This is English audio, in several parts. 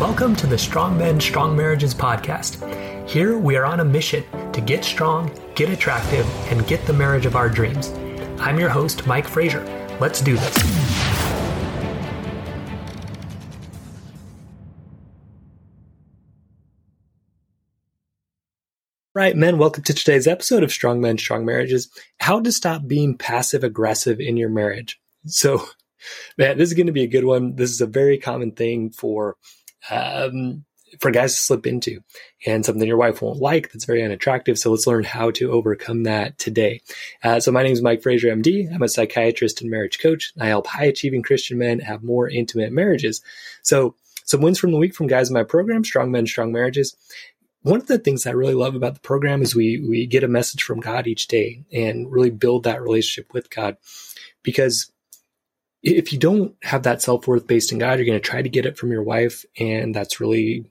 Welcome to the Strong Men, Strong Marriages podcast. Here we are on a mission to get strong, get attractive, and get the marriage of our dreams. I'm your host, Mike Frazier. Let's do this. Right, men, welcome to today's episode of Strong Men, Strong Marriages How to Stop Being Passive Aggressive in Your Marriage. So, man, this is going to be a good one. This is a very common thing for um, for guys to slip into and something your wife won't like that's very unattractive. So let's learn how to overcome that today. Uh, so my name is Mike Frazier, MD. I'm a psychiatrist and marriage coach. I help high achieving Christian men have more intimate marriages. So some wins from the week from guys in my program, Strong Men, Strong Marriages. One of the things I really love about the program is we we get a message from God each day and really build that relationship with God because if you don't have that self worth based in God, you're going to try to get it from your wife, and that's really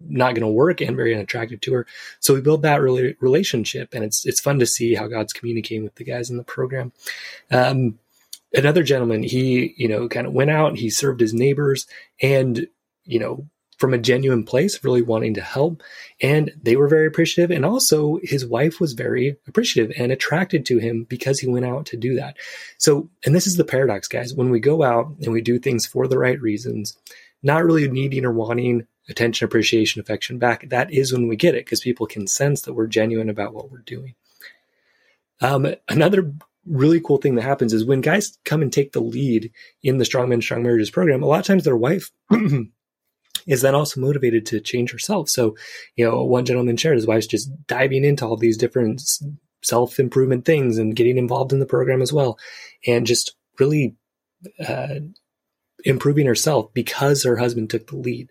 not going to work and very unattractive to her. So we build that really relationship, and it's it's fun to see how God's communicating with the guys in the program. Um, another gentleman, he you know kind of went out, he served his neighbors, and you know from a genuine place, really wanting to help. And they were very appreciative. And also, his wife was very appreciative and attracted to him because he went out to do that. So, and this is the paradox, guys. When we go out and we do things for the right reasons, not really needing or wanting attention, appreciation, affection back, that is when we get it because people can sense that we're genuine about what we're doing. Um, another really cool thing that happens is when guys come and take the lead in the Strong Men, Strong Marriages program, a lot of times their wife is then also motivated to change herself. So, you know, one gentleman shared his wife's just diving into all these different self improvement things and getting involved in the program as well, and just really uh, improving herself because her husband took the lead.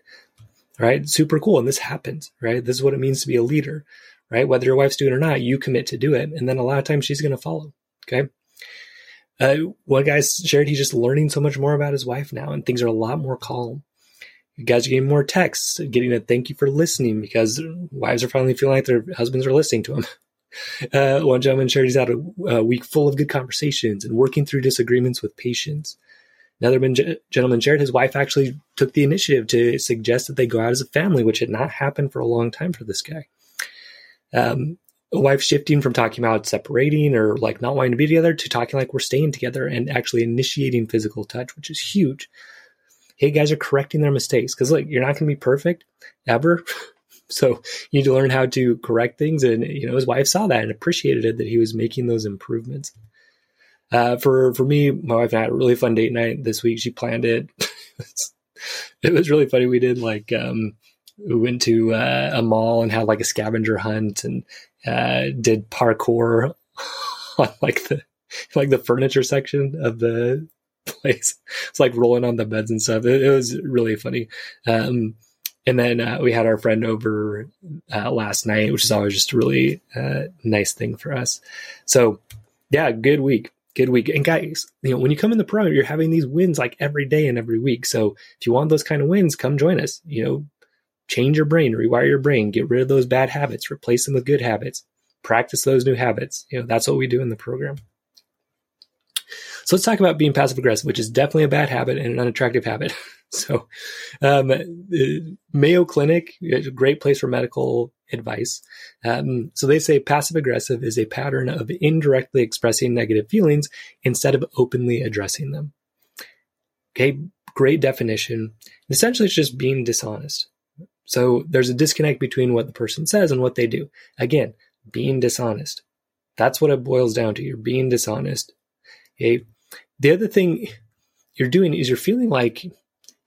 Right, super cool, and this happens. Right, this is what it means to be a leader. Right, whether your wife's doing it or not, you commit to do it, and then a lot of times she's going to follow. Okay. Uh, one guy shared he's just learning so much more about his wife now, and things are a lot more calm guys are getting more texts, getting a thank you for listening because wives are finally feeling like their husbands are listening to them. Uh, one gentleman shared he's had a, a, week full of good conversations and working through disagreements with patience. Another gentleman shared his wife actually took the initiative to suggest that they go out as a family, which had not happened for a long time for this guy. Um, a wife shifting from talking about separating or like not wanting to be together to talking like we're staying together and actually initiating physical touch, which is huge hey, guys are correcting their mistakes because like you're not going to be perfect ever. so you need to learn how to correct things. And you know, his wife saw that and appreciated it that he was making those improvements. Uh, for for me, my wife had a really fun date night this week. She planned it. it was really funny. We did like um, we went to uh, a mall and had like a scavenger hunt and uh, did parkour on like the like the furniture section of the place. It's like rolling on the beds and stuff. It, it was really funny. Um, and then uh, we had our friend over uh, last night, which is always just a really uh, nice thing for us. So, yeah, good week, good week. And guys, you know, when you come in the pro, you're having these wins like every day and every week. So, if you want those kind of wins, come join us. You know, change your brain, rewire your brain, get rid of those bad habits, replace them with good habits, practice those new habits. You know, that's what we do in the program. So let's talk about being passive aggressive, which is definitely a bad habit and an unattractive habit. so, um, Mayo Clinic, a great place for medical advice. Um, so they say passive aggressive is a pattern of indirectly expressing negative feelings instead of openly addressing them. Okay, great definition. Essentially, it's just being dishonest. So there's a disconnect between what the person says and what they do. Again, being dishonest. That's what it boils down to. You're being dishonest. Okay. The other thing you're doing is you're feeling like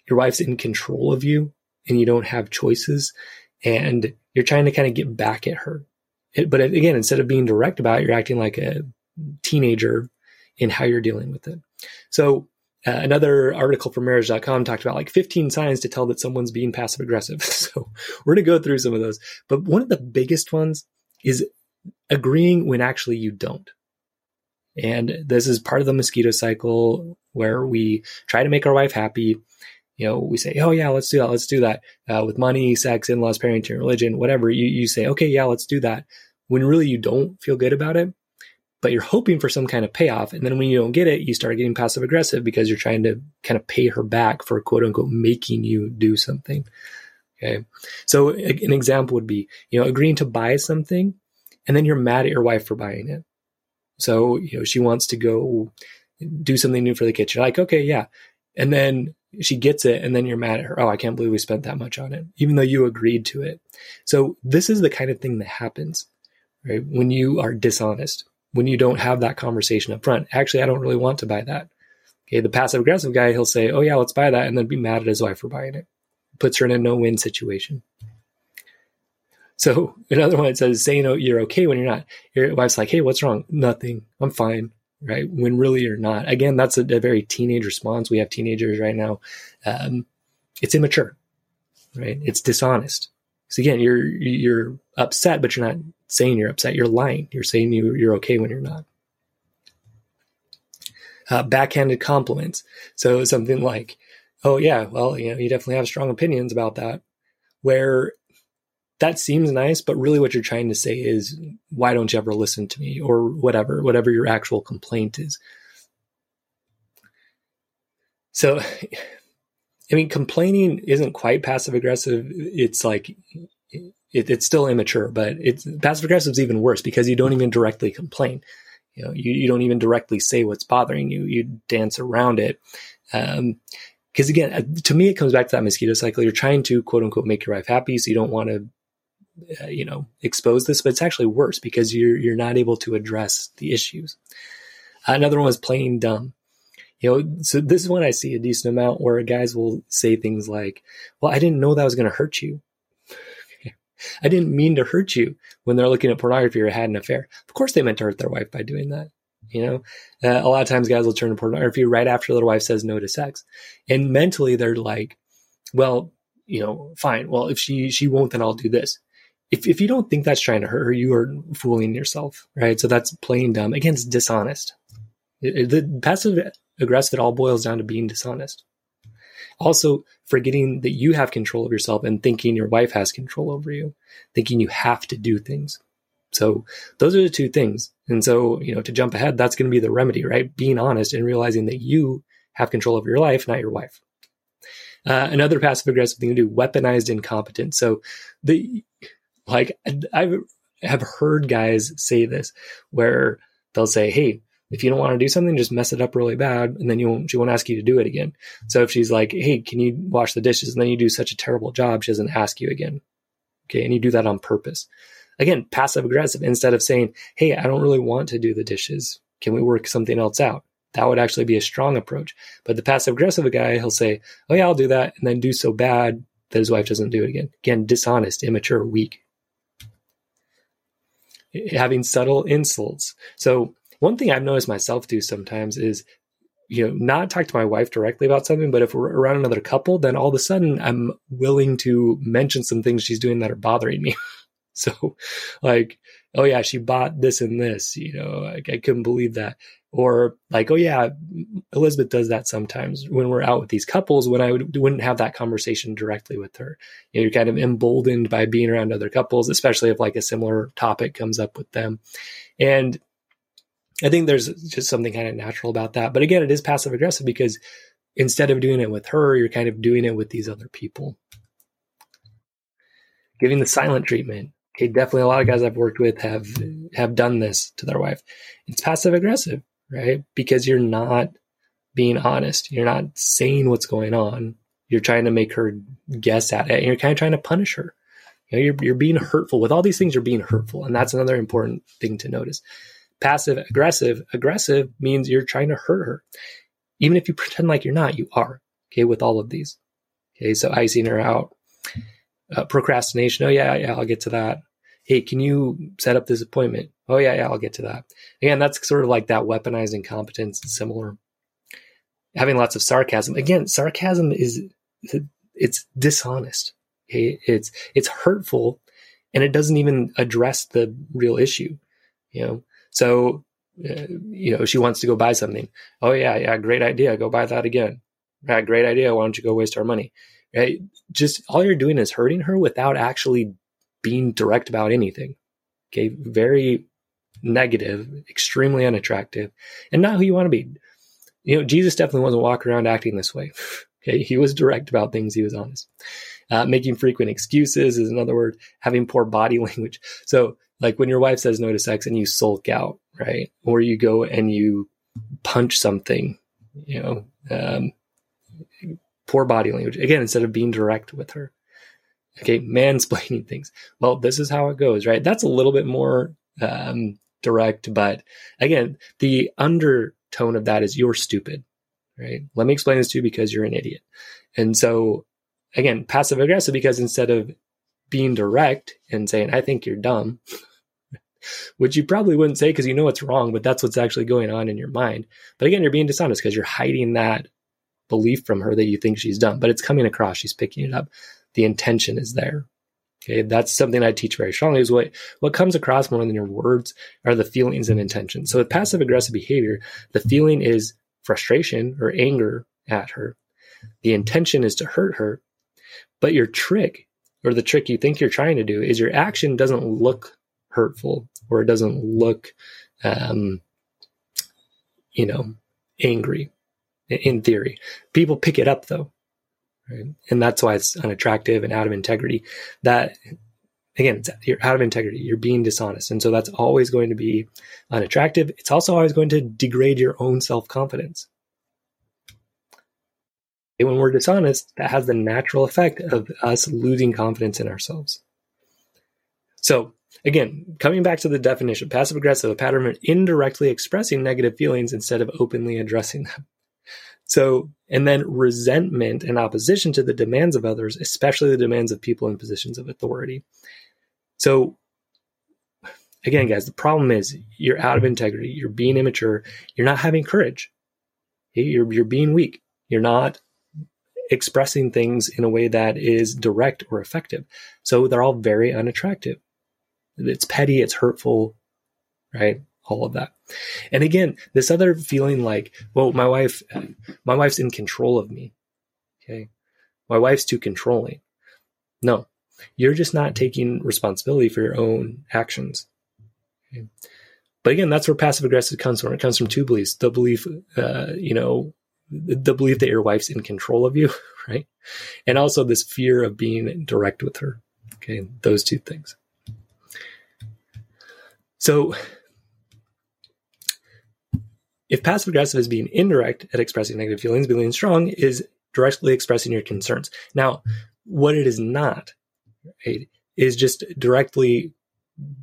your wife's in control of you and you don't have choices and you're trying to kind of get back at her. It, but again, instead of being direct about it, you're acting like a teenager in how you're dealing with it. So uh, another article from marriage.com talked about like 15 signs to tell that someone's being passive aggressive. So we're going to go through some of those. But one of the biggest ones is agreeing when actually you don't. And this is part of the mosquito cycle where we try to make our wife happy. You know, we say, oh, yeah, let's do that. Let's do that. Uh, with money, sex, in laws, parenting, religion, whatever. You, you say, okay, yeah, let's do that. When really you don't feel good about it, but you're hoping for some kind of payoff. And then when you don't get it, you start getting passive aggressive because you're trying to kind of pay her back for quote unquote making you do something. Okay. So an example would be, you know, agreeing to buy something and then you're mad at your wife for buying it. So, you know, she wants to go do something new for the kitchen. Like, okay, yeah. And then she gets it and then you're mad at her. Oh, I can't believe we spent that much on it, even though you agreed to it. So this is the kind of thing that happens, right? When you are dishonest, when you don't have that conversation up front. Actually, I don't really want to buy that. Okay. The passive aggressive guy, he'll say, Oh yeah, let's buy that. And then be mad at his wife for buying it. Puts her in a no win situation. So another one says saying oh, you're okay when you're not. Your wife's like, hey, what's wrong? Nothing. I'm fine. Right. When really you're not. Again, that's a, a very teenage response. We have teenagers right now. Um, it's immature. Right. It's dishonest. So again, you're you're upset, but you're not saying you're upset. You're lying. You're saying you you're okay when you're not. Uh, backhanded compliments. So something like, "Oh yeah, well, you know, you definitely have strong opinions about that." Where that seems nice, but really what you're trying to say is, why don't you ever listen to me or whatever, whatever your actual complaint is. So, I mean, complaining isn't quite passive aggressive. It's like, it, it's still immature, but it's passive aggressive is even worse because you don't even directly complain. You know, you, you don't even directly say what's bothering you. You dance around it. Um, because again, uh, to me, it comes back to that mosquito cycle. You're trying to quote unquote make your wife happy, so you don't want to uh, you know expose this, but it's actually worse because you're you're not able to address the issues. Another one was playing dumb. You know, so this is when I see a decent amount where guys will say things like, "Well, I didn't know that was going to hurt you." I didn't mean to hurt you when they're looking at pornography or had an affair. Of course, they meant to hurt their wife by doing that. You know, uh, a lot of times guys will turn to pornography right after their wife says no to sex, and mentally they're like, "Well, you know, fine. Well, if she she won't, then I'll do this." If, if you don't think that's trying to hurt her, you are fooling yourself, right? So that's playing dumb. Again, it's dishonest. It, it, the passive aggressive, it all boils down to being dishonest. Also, forgetting that you have control of yourself and thinking your wife has control over you, thinking you have to do things. So those are the two things. And so, you know, to jump ahead, that's going to be the remedy, right? Being honest and realizing that you have control of your life, not your wife. Uh, another passive aggressive thing to do, weaponized incompetence. So the like I have heard guys say this where they'll say, "Hey, if you don't want to do something, just mess it up really bad, and then you won't, she won't ask you to do it again." So if she's like, "Hey, can you wash the dishes?" and then you do such a terrible job, she doesn't ask you again. Okay, and you do that on purpose. Again, passive aggressive. Instead of saying, "Hey, I don't really want to do the dishes. Can we work something else out?" That would actually be a strong approach. But the passive aggressive guy, he'll say, "Oh yeah, I'll do that," and then do so bad that his wife doesn't do it again. Again, dishonest, immature, weak having subtle insults. So one thing I've noticed myself do sometimes is, you know, not talk to my wife directly about something, but if we're around another couple, then all of a sudden I'm willing to mention some things she's doing that are bothering me. so like, oh yeah, she bought this and this, you know, I, I couldn't believe that or like, oh yeah, Elizabeth does that sometimes when we're out with these couples. When I would, wouldn't have that conversation directly with her, you know, you're kind of emboldened by being around other couples, especially if like a similar topic comes up with them. And I think there's just something kind of natural about that. But again, it is passive aggressive because instead of doing it with her, you're kind of doing it with these other people. Giving the silent treatment. Okay, definitely a lot of guys I've worked with have have done this to their wife. It's passive aggressive right? Because you're not being honest. You're not saying what's going on. You're trying to make her guess at it. And you're kind of trying to punish her. You know, you're, you're being hurtful. With all these things, you're being hurtful. And that's another important thing to notice. Passive aggressive, aggressive means you're trying to hurt her. Even if you pretend like you're not, you are. Okay, with all of these. Okay, so icing her out. Uh, procrastination. Oh, yeah, yeah, I'll get to that hey, can you set up this appointment? Oh, yeah, yeah, I'll get to that. Again, that's sort of like that weaponizing competence, similar. Having lots of sarcasm. Again, sarcasm is, it's dishonest. It's, it's hurtful and it doesn't even address the real issue, you know? So, uh, you know, she wants to go buy something. Oh, yeah, yeah, great idea. Go buy that again. Yeah, great idea. Why don't you go waste our money? Right? Just all you're doing is hurting her without actually being direct about anything. Okay. Very negative, extremely unattractive, and not who you want to be. You know, Jesus definitely wasn't walking around acting this way. Okay. He was direct about things. He was honest. Uh, making frequent excuses is another word. Having poor body language. So like when your wife says no to sex and you sulk out, right? Or you go and you punch something, you know, um, poor body language. Again, instead of being direct with her. Okay, mansplaining things. Well, this is how it goes, right? That's a little bit more um, direct, but again, the undertone of that is you're stupid, right? Let me explain this to you because you're an idiot. And so, again, passive aggressive because instead of being direct and saying, I think you're dumb, which you probably wouldn't say because you know it's wrong, but that's what's actually going on in your mind. But again, you're being dishonest because you're hiding that belief from her that you think she's dumb, but it's coming across. She's picking it up. The intention is there. Okay, that's something I teach very strongly. Is what what comes across more than your words are the feelings and intentions. So with passive aggressive behavior, the feeling is frustration or anger at her. The intention is to hurt her, but your trick or the trick you think you're trying to do is your action doesn't look hurtful or it doesn't look, um, you know, angry in theory. People pick it up though. Right? And that's why it's unattractive and out of integrity. That again, you're out of integrity. You're being dishonest. And so that's always going to be unattractive. It's also always going to degrade your own self confidence. When we're dishonest, that has the natural effect of us losing confidence in ourselves. So, again, coming back to the definition, passive aggressive, a pattern of indirectly expressing negative feelings instead of openly addressing them. So, and then resentment and opposition to the demands of others, especially the demands of people in positions of authority. So, again, guys, the problem is you're out of integrity, you're being immature, you're not having courage, you're, you're being weak, you're not expressing things in a way that is direct or effective. So, they're all very unattractive. It's petty, it's hurtful, right? All of that. And again, this other feeling like, well, my wife, my wife's in control of me. Okay. My wife's too controlling. No, you're just not taking responsibility for your own actions. Okay? But again, that's where passive aggressive comes from. It comes from two beliefs: the belief, uh, you know, the belief that your wife's in control of you, right, and also this fear of being direct with her. Okay, those two things. So if passive aggressive is being indirect at expressing negative feelings, being strong is directly expressing your concerns. Now, what it is not right, is just directly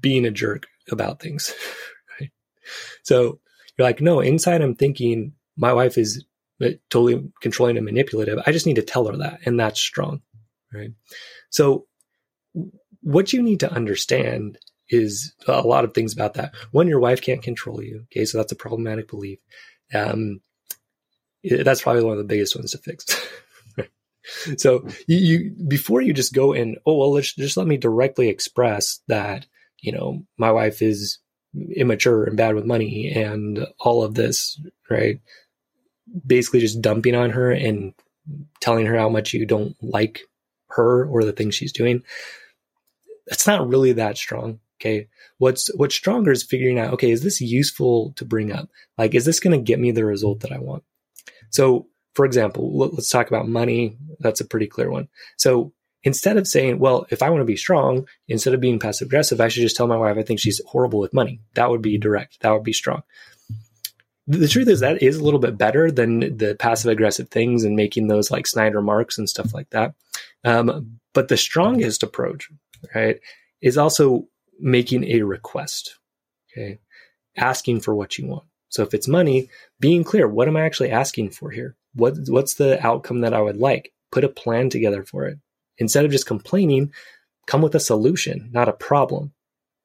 being a jerk about things. Right? So you're like, no, inside I'm thinking my wife is uh, totally controlling and manipulative. I just need to tell her that, and that's strong. Right. So what you need to understand is a lot of things about that. One, your wife can't control you. Okay, so that's a problematic belief. Um, that's probably one of the biggest ones to fix. so you, you, before you just go and oh well, let's just let me directly express that you know my wife is immature and bad with money and all of this, right? Basically, just dumping on her and telling her how much you don't like her or the things she's doing. It's not really that strong. Okay. What's what's stronger is figuring out, okay, is this useful to bring up? Like, is this going to get me the result that I want? So, for example, let's talk about money. That's a pretty clear one. So instead of saying, well, if I want to be strong, instead of being passive aggressive, I should just tell my wife I think she's horrible with money. That would be direct. That would be strong. The truth is that is a little bit better than the passive aggressive things and making those like snide remarks and stuff like that. Um, but the strongest approach, right, is also making a request. Okay. Asking for what you want. So if it's money, being clear, what am I actually asking for here? What, what's the outcome that I would like? Put a plan together for it. Instead of just complaining, come with a solution, not a problem.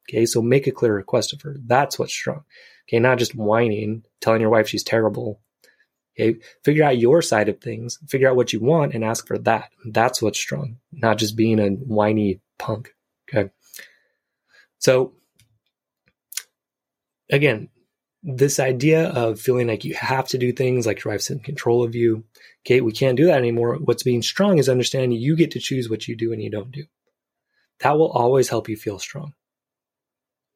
Okay. So make a clear request of her. That's what's strong. Okay. Not just whining, telling your wife she's terrible. Okay. Figure out your side of things, figure out what you want and ask for that. That's what's strong, not just being a whiny punk. Okay. So, again, this idea of feeling like you have to do things like your wife's in control of you. Okay, we can't do that anymore. What's being strong is understanding you get to choose what you do and you don't do. That will always help you feel strong.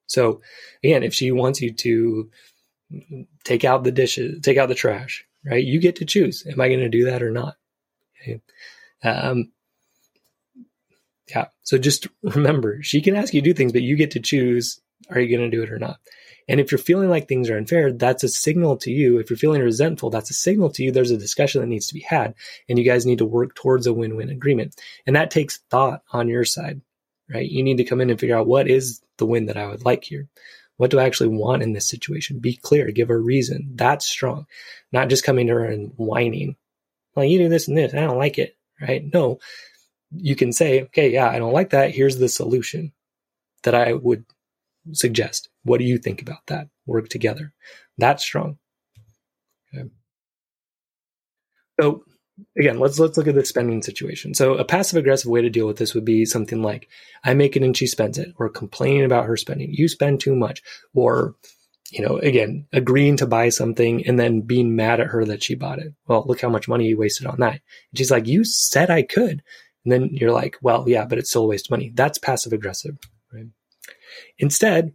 So, again, if she wants you to take out the dishes, take out the trash, right? You get to choose. Am I going to do that or not? Okay. Um, yeah. So just remember, she can ask you to do things, but you get to choose are you going to do it or not? And if you're feeling like things are unfair, that's a signal to you. If you're feeling resentful, that's a signal to you there's a discussion that needs to be had. And you guys need to work towards a win win agreement. And that takes thought on your side, right? You need to come in and figure out what is the win that I would like here. What do I actually want in this situation? Be clear, give a reason. That's strong. Not just coming to her and whining. Well, you do this and this. I don't like it, right? No, you can say, okay, yeah, I don't like that. Here's the solution that I would suggest. What do you think about that? Work together. That's strong. Okay. So again, let's let's look at the spending situation. So a passive aggressive way to deal with this would be something like I make it and she spends it, or complaining about her spending. You spend too much, or you know, again, agreeing to buy something and then being mad at her that she bought it. Well, look how much money you wasted on that. And she's like, you said I could. And then you're like, well, yeah, but it's still a waste of money. That's passive aggressive, right? Instead,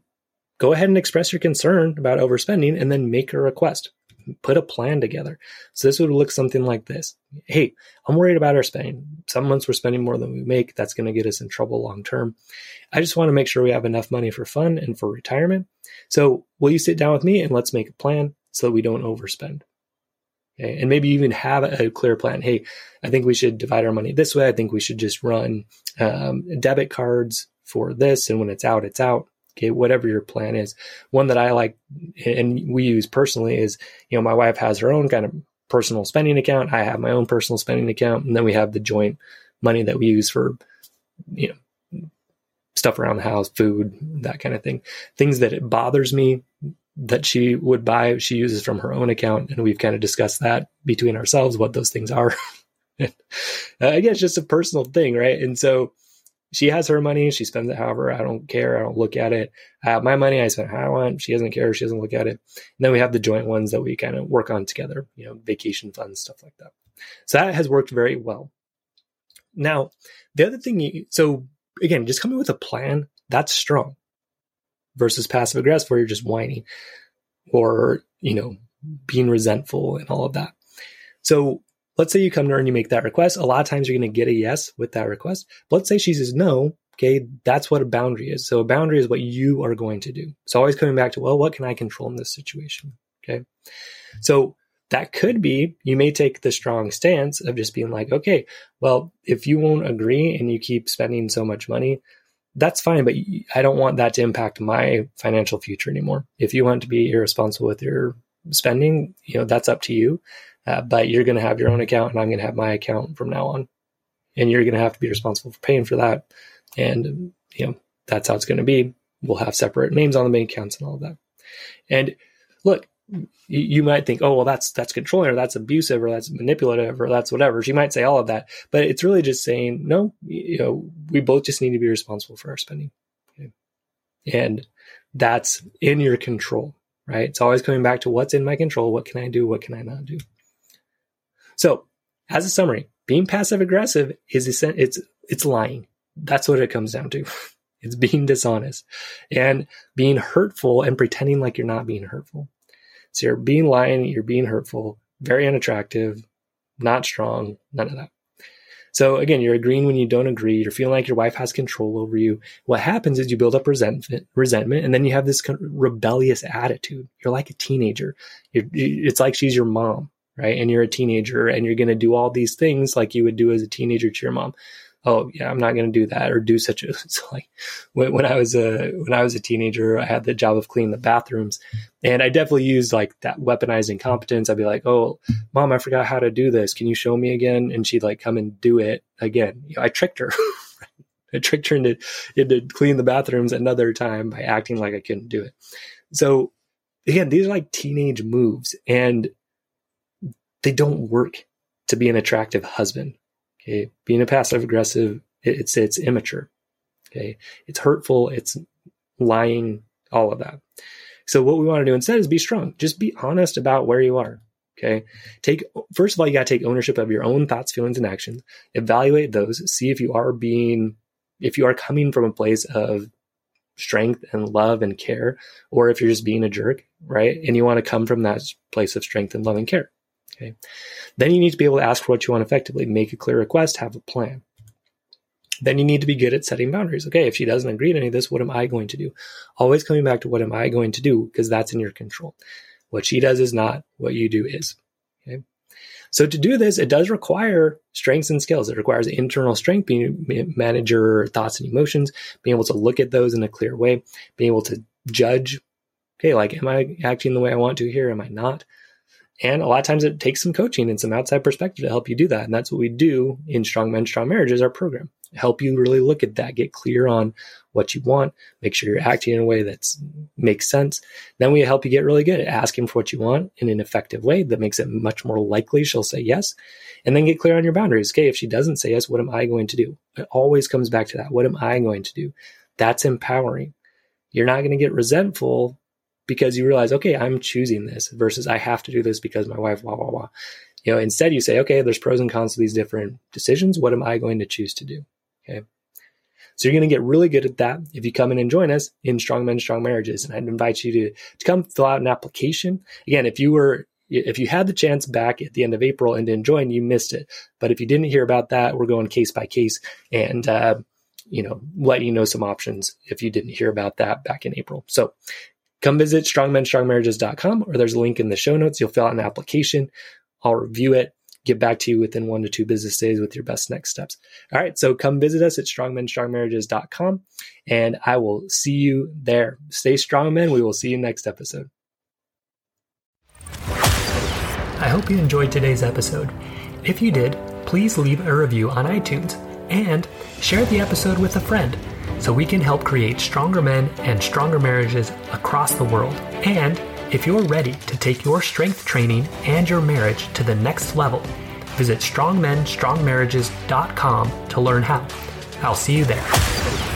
go ahead and express your concern about overspending and then make a request. Put a plan together. So this would look something like this. Hey, I'm worried about our spending. Some months we're spending more than we make. That's going to get us in trouble long term. I just want to make sure we have enough money for fun and for retirement. So will you sit down with me and let's make a plan so that we don't overspend? Okay. And maybe even have a clear plan. Hey, I think we should divide our money this way. I think we should just run um, debit cards for this. And when it's out, it's out. Okay. Whatever your plan is. One that I like and we use personally is, you know, my wife has her own kind of personal spending account. I have my own personal spending account. And then we have the joint money that we use for, you know, stuff around the house, food, that kind of thing. Things that it bothers me that she would buy, she uses from her own account. And we've kind of discussed that between ourselves, what those things are. uh, again, it's just a personal thing, right? And so she has her money. She spends it however. I don't care. I don't look at it. I have my money. I spend how I want. She doesn't care. She doesn't look at it. And then we have the joint ones that we kind of work on together, you know, vacation funds, stuff like that. So that has worked very well. Now, the other thing, you, so again, just coming with a plan, that's strong versus passive aggressive where you're just whining or, you know, being resentful and all of that. So let's say you come to her and you make that request. A lot of times you're going to get a yes with that request. But let's say she says no. Okay. That's what a boundary is. So a boundary is what you are going to do. So always coming back to, well, what can I control in this situation? Okay. So that could be you may take the strong stance of just being like, okay, well, if you won't agree and you keep spending so much money, that's fine, but I don't want that to impact my financial future anymore. If you want to be irresponsible with your spending, you know, that's up to you. Uh, but you're going to have your own account and I'm going to have my account from now on. And you're going to have to be responsible for paying for that. And, you know, that's how it's going to be. We'll have separate names on the bank accounts and all of that. And look, you might think, oh, well, that's that's controlling, or that's abusive, or that's manipulative, or that's whatever. She might say all of that, but it's really just saying, no, you know, we both just need to be responsible for our spending, okay? and that's in your control, right? It's always coming back to what's in my control. What can I do? What can I not do? So, as a summary, being passive aggressive is it's it's lying. That's what it comes down to. It's being dishonest and being hurtful and pretending like you're not being hurtful. So you're being lying, you're being hurtful, very unattractive, not strong, none of that. So again, you're agreeing when you don't agree. You're feeling like your wife has control over you. What happens is you build up resentment, resentment, and then you have this rebellious attitude. You're like a teenager. You're, it's like she's your mom, right? And you're a teenager, and you're going to do all these things like you would do as a teenager to your mom oh yeah, I'm not going to do that or do such a. So like when, when I was a when I was a teenager, I had the job of cleaning the bathrooms, and I definitely used like that weaponizing competence. I'd be like, oh, mom, I forgot how to do this. Can you show me again? And she'd like come and do it again. You know, I tricked her. I tricked her into into clean the bathrooms another time by acting like I couldn't do it. So again, these are like teenage moves, and they don't work to be an attractive husband Okay, being a passive aggressive, it's it's immature. Okay, it's hurtful, it's lying, all of that. So what we want to do instead is be strong. Just be honest about where you are. Okay. Take first of all, you got to take ownership of your own thoughts, feelings, and actions. Evaluate those. See if you are being, if you are coming from a place of strength and love and care, or if you're just being a jerk, right? And you want to come from that place of strength and love and care. Okay. Then you need to be able to ask for what you want effectively, make a clear request, have a plan. Then you need to be good at setting boundaries. Okay, if she doesn't agree to any of this, what am I going to do? Always coming back to what am I going to do because that's in your control. What she does is not, what you do is. Okay. So to do this, it does require strengths and skills. It requires internal strength, being manage your thoughts and emotions, being able to look at those in a clear way, being able to judge. Okay, like, am I acting the way I want to here? Am I not? And a lot of times it takes some coaching and some outside perspective to help you do that. And that's what we do in Strong Men, Strong Marriages, our program. Help you really look at that, get clear on what you want, make sure you're acting in a way that makes sense. Then we help you get really good at asking for what you want in an effective way that makes it much more likely she'll say yes. And then get clear on your boundaries. Okay, if she doesn't say yes, what am I going to do? It always comes back to that. What am I going to do? That's empowering. You're not going to get resentful because you realize, okay, I'm choosing this versus I have to do this because my wife, blah, blah, blah. You know, instead you say, okay, there's pros and cons to these different decisions. What am I going to choose to do? Okay. So you're going to get really good at that if you come in and join us in Strong Men, Strong Marriages. And I'd invite you to, to come fill out an application. Again, if you were, if you had the chance back at the end of April and didn't join, you missed it. But if you didn't hear about that, we're going case by case and, uh, you know, let you know some options if you didn't hear about that back in April. So come visit strongmenstrongmarriages.com or there's a link in the show notes. You'll fill out an application. I'll review it, get back to you within one to two business days with your best next steps. All right. So come visit us at strongmenstrongmarriages.com and I will see you there. Stay strong, men. We will see you next episode. I hope you enjoyed today's episode. If you did, please leave a review on iTunes and share the episode with a friend so we can help create stronger men and stronger marriages across the world. And if you're ready to take your strength training and your marriage to the next level, visit strongmenstrongmarriages.com to learn how. I'll see you there.